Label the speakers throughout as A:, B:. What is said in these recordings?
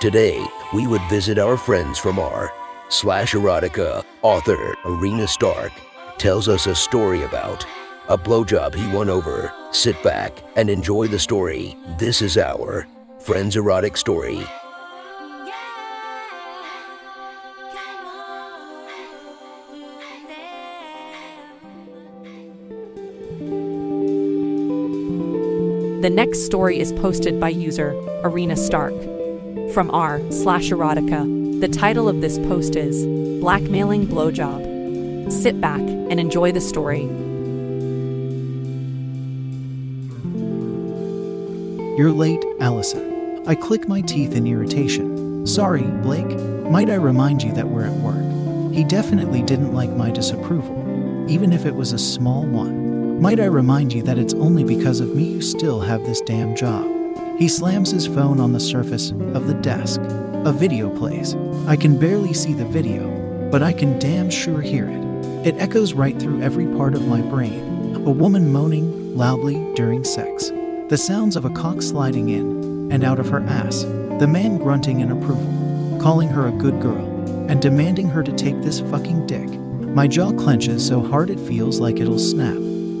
A: Today, we would visit our friends from r slash erotica author, Arena Stark, tells us a story about a blowjob he won over. Sit back and enjoy the story. This is our Friends Erotic Story.
B: The next story is posted by user Arena Stark from r slash erotica. The title of this post is Blackmailing Blowjob. Sit back and enjoy the story.
C: You're late, Allison. I click my teeth in irritation. Sorry, Blake. Might I remind you that we're at work? He definitely didn't like my disapproval, even if it was a small one. Might I remind you that it's only because of me you still have this damn job? He slams his phone on the surface of the desk. A video plays. I can barely see the video, but I can damn sure hear it. It echoes right through every part of my brain. A woman moaning loudly during sex. The sounds of a cock sliding in and out of her ass. The man grunting in approval, calling her a good girl, and demanding her to take this fucking dick. My jaw clenches so hard it feels like it'll snap.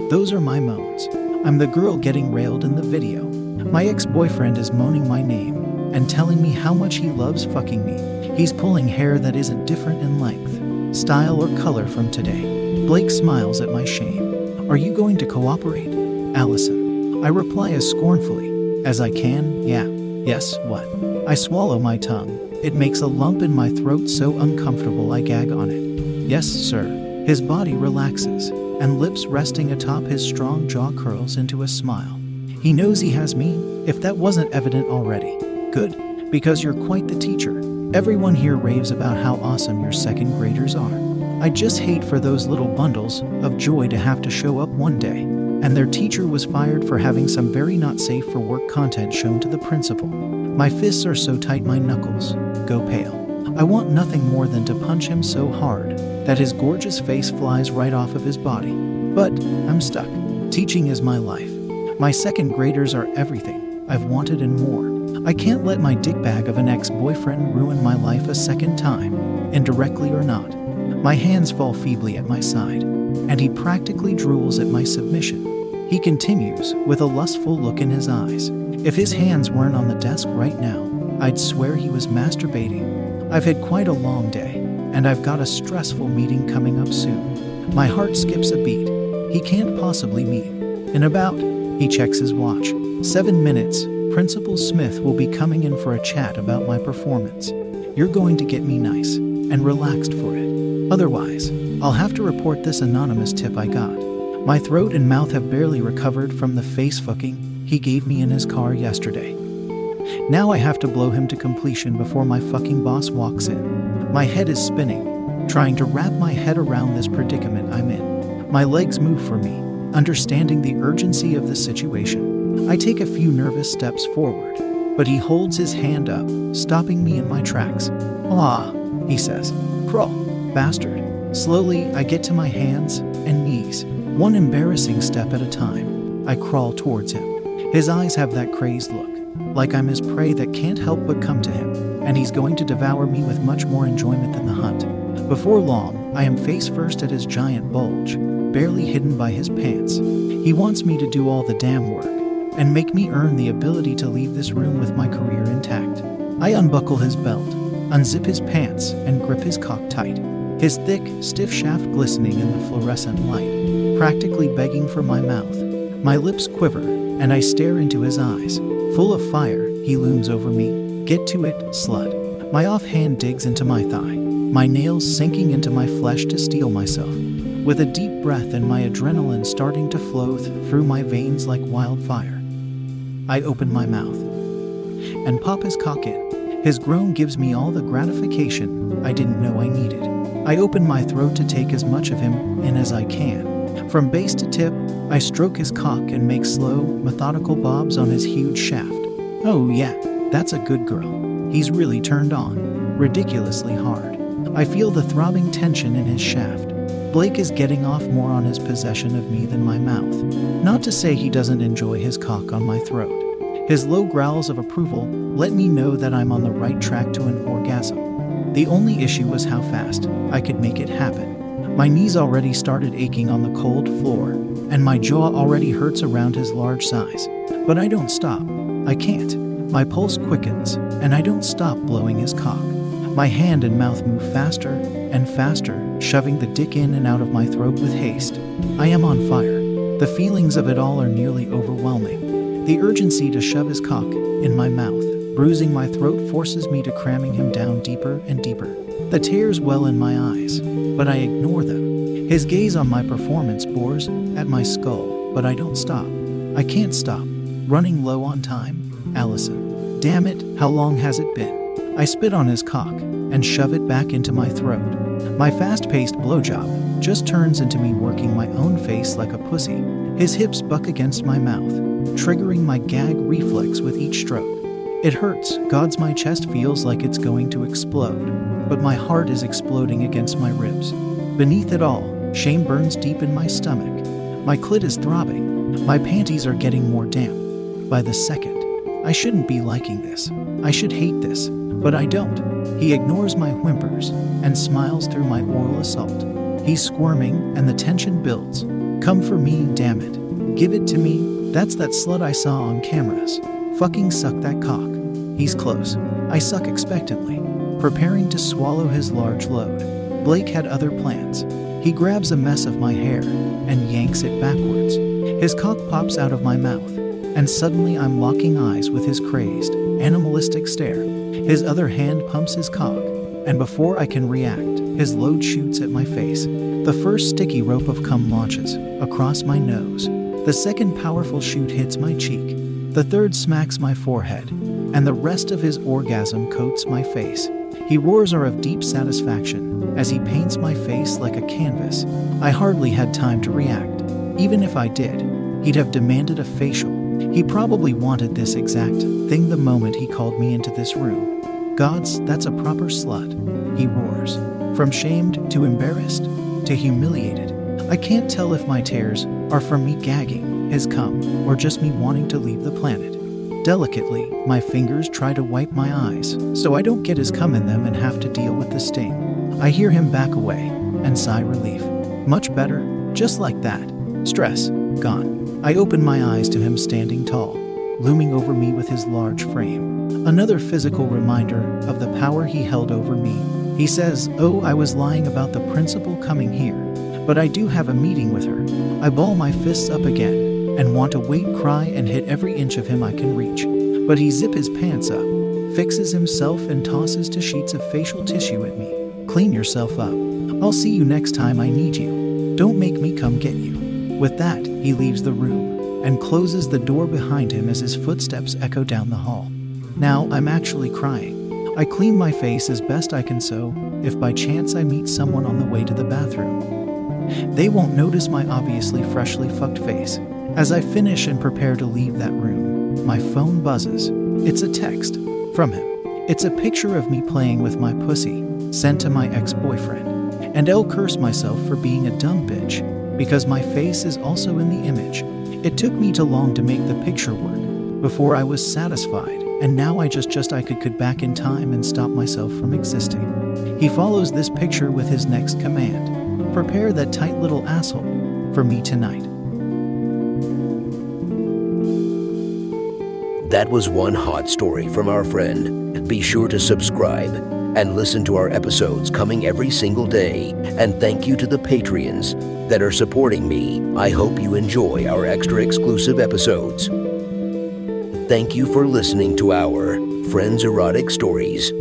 C: Those are my moans. I'm the girl getting railed in the video. My ex boyfriend is moaning my name and telling me how much he loves fucking me. He's pulling hair that isn't different in length, style, or color from today. Blake smiles at my shame. Are you going to cooperate? Allison. I reply as scornfully as I can, yeah. Yes, what? I swallow my tongue. It makes a lump in my throat so uncomfortable I gag on it. Yes, sir. His body relaxes, and lips resting atop his strong jaw curls into a smile. He knows he has me, if that wasn't evident already. Good, because you're quite the teacher. Everyone here raves about how awesome your second graders are. I just hate for those little bundles of joy to have to show up one day, and their teacher was fired for having some very not safe for work content shown to the principal. My fists are so tight my knuckles go pale. I want nothing more than to punch him so hard that his gorgeous face flies right off of his body. But I'm stuck. Teaching is my life. My second graders are everything I've wanted and more. I can't let my dickbag of an ex boyfriend ruin my life a second time, indirectly or not. My hands fall feebly at my side, and he practically drools at my submission. He continues, with a lustful look in his eyes. If his hands weren't on the desk right now, I'd swear he was masturbating. I've had quite a long day, and I've got a stressful meeting coming up soon. My heart skips a beat. He can't possibly mean. In about, he checks his watch. Seven minutes, Principal Smith will be coming in for a chat about my performance. You're going to get me nice and relaxed for it. Otherwise, I'll have to report this anonymous tip I got. My throat and mouth have barely recovered from the face fucking he gave me in his car yesterday. Now I have to blow him to completion before my fucking boss walks in. My head is spinning, trying to wrap my head around this predicament I'm in. My legs move for me, understanding the urgency of the situation. I take a few nervous steps forward, but he holds his hand up, stopping me in my tracks. Ah, he says, crawl, bastard. Slowly, I get to my hands and knees, one embarrassing step at a time. I crawl towards him. His eyes have that crazed look like I'm his prey that can't help but come to him, and he's going to devour me with much more enjoyment than the hunt. Before long, I am face first at his giant bulge, barely hidden by his pants. He wants me to do all the damn work and make me earn the ability to leave this room with my career intact. I unbuckle his belt, unzip his pants, and grip his cock tight, his thick, stiff shaft glistening in the fluorescent light, practically begging for my mouth. My lips quiver, and I stare into his eyes. Full of fire, he looms over me. Get to it, slut. My offhand digs into my thigh, my nails sinking into my flesh to steel myself. With a deep breath and my adrenaline starting to flow th- through my veins like wildfire, I open my mouth and pop his cock in. His groan gives me all the gratification I didn't know I needed. I open my throat to take as much of him in as I can. From base to tip, I stroke his cock and make slow, methodical bobs on his huge shaft. Oh, yeah, that's a good girl. He's really turned on, ridiculously hard. I feel the throbbing tension in his shaft. Blake is getting off more on his possession of me than my mouth. Not to say he doesn't enjoy his cock on my throat. His low growls of approval let me know that I'm on the right track to an orgasm. The only issue was how fast I could make it happen. My knees already started aching on the cold floor, and my jaw already hurts around his large size. But I don't stop. I can't. My pulse quickens, and I don't stop blowing his cock. My hand and mouth move faster and faster, shoving the dick in and out of my throat with haste. I am on fire. The feelings of it all are nearly overwhelming. The urgency to shove his cock in my mouth, bruising my throat, forces me to cramming him down deeper and deeper. The tears well in my eyes, but I ignore them. His gaze on my performance bores at my skull, but I don't stop. I can't stop. Running low on time? Allison. Damn it, how long has it been? I spit on his cock and shove it back into my throat. My fast paced blowjob just turns into me working my own face like a pussy. His hips buck against my mouth, triggering my gag reflex with each stroke. It hurts. God's my chest feels like it's going to explode, but my heart is exploding against my ribs. Beneath it all, shame burns deep in my stomach. My clit is throbbing. My panties are getting more damp by the second. I shouldn't be liking this. I should hate this. But I don't. He ignores my whimpers and smiles through my oral assault. He's squirming, and the tension builds. Come for me, damn it. Give it to me. That's that slut I saw on cameras. Fucking suck that cock. He's close. I suck expectantly, preparing to swallow his large load. Blake had other plans. He grabs a mess of my hair and yanks it backwards. His cock pops out of my mouth, and suddenly I'm locking eyes with his crazed, animalistic stare. His other hand pumps his cock, and before I can react, his load shoots at my face. The first sticky rope of cum launches across my nose. The second powerful shoot hits my cheek. The third smacks my forehead, and the rest of his orgasm coats my face. He roars are of deep satisfaction as he paints my face like a canvas. I hardly had time to react. Even if I did, he'd have demanded a facial. He probably wanted this exact thing the moment he called me into this room. Gods, that's a proper slut, he roars. From shamed to embarrassed to humiliated. I can't tell if my tears are from me gagging, his cum, or just me wanting to leave the planet. Delicately, my fingers try to wipe my eyes so I don't get his cum in them and have to deal with the sting. I hear him back away and sigh relief. Much better, just like that. Stress, gone. I open my eyes to him standing tall, looming over me with his large frame. Another physical reminder of the power he held over me. He says, Oh, I was lying about the principal coming here, but I do have a meeting with her. I ball my fists up again and want to wait, cry, and hit every inch of him I can reach. But he zip his pants up, fixes himself, and tosses two sheets of facial tissue at me. Clean yourself up. I'll see you next time I need you. Don't make me come get you. With that, he leaves the room and closes the door behind him as his footsteps echo down the hall. Now I'm actually crying. I clean my face as best I can so, if by chance I meet someone on the way to the bathroom. They won't notice my obviously freshly fucked face. As I finish and prepare to leave that room, my phone buzzes. It's a text from him. It's a picture of me playing with my pussy, sent to my ex boyfriend. And I'll curse myself for being a dumb bitch, because my face is also in the image. It took me too long to make the picture work before I was satisfied, and now I just just I could could back in time and stop myself from existing. He follows this picture with his next command. Prepare that tight little asshole for me tonight.
A: That was one hot story from our friend. Be sure to subscribe and listen to our episodes coming every single day. And thank you to the Patreons that are supporting me. I hope you enjoy our extra exclusive episodes. Thank you for listening to our Friends Erotic Stories.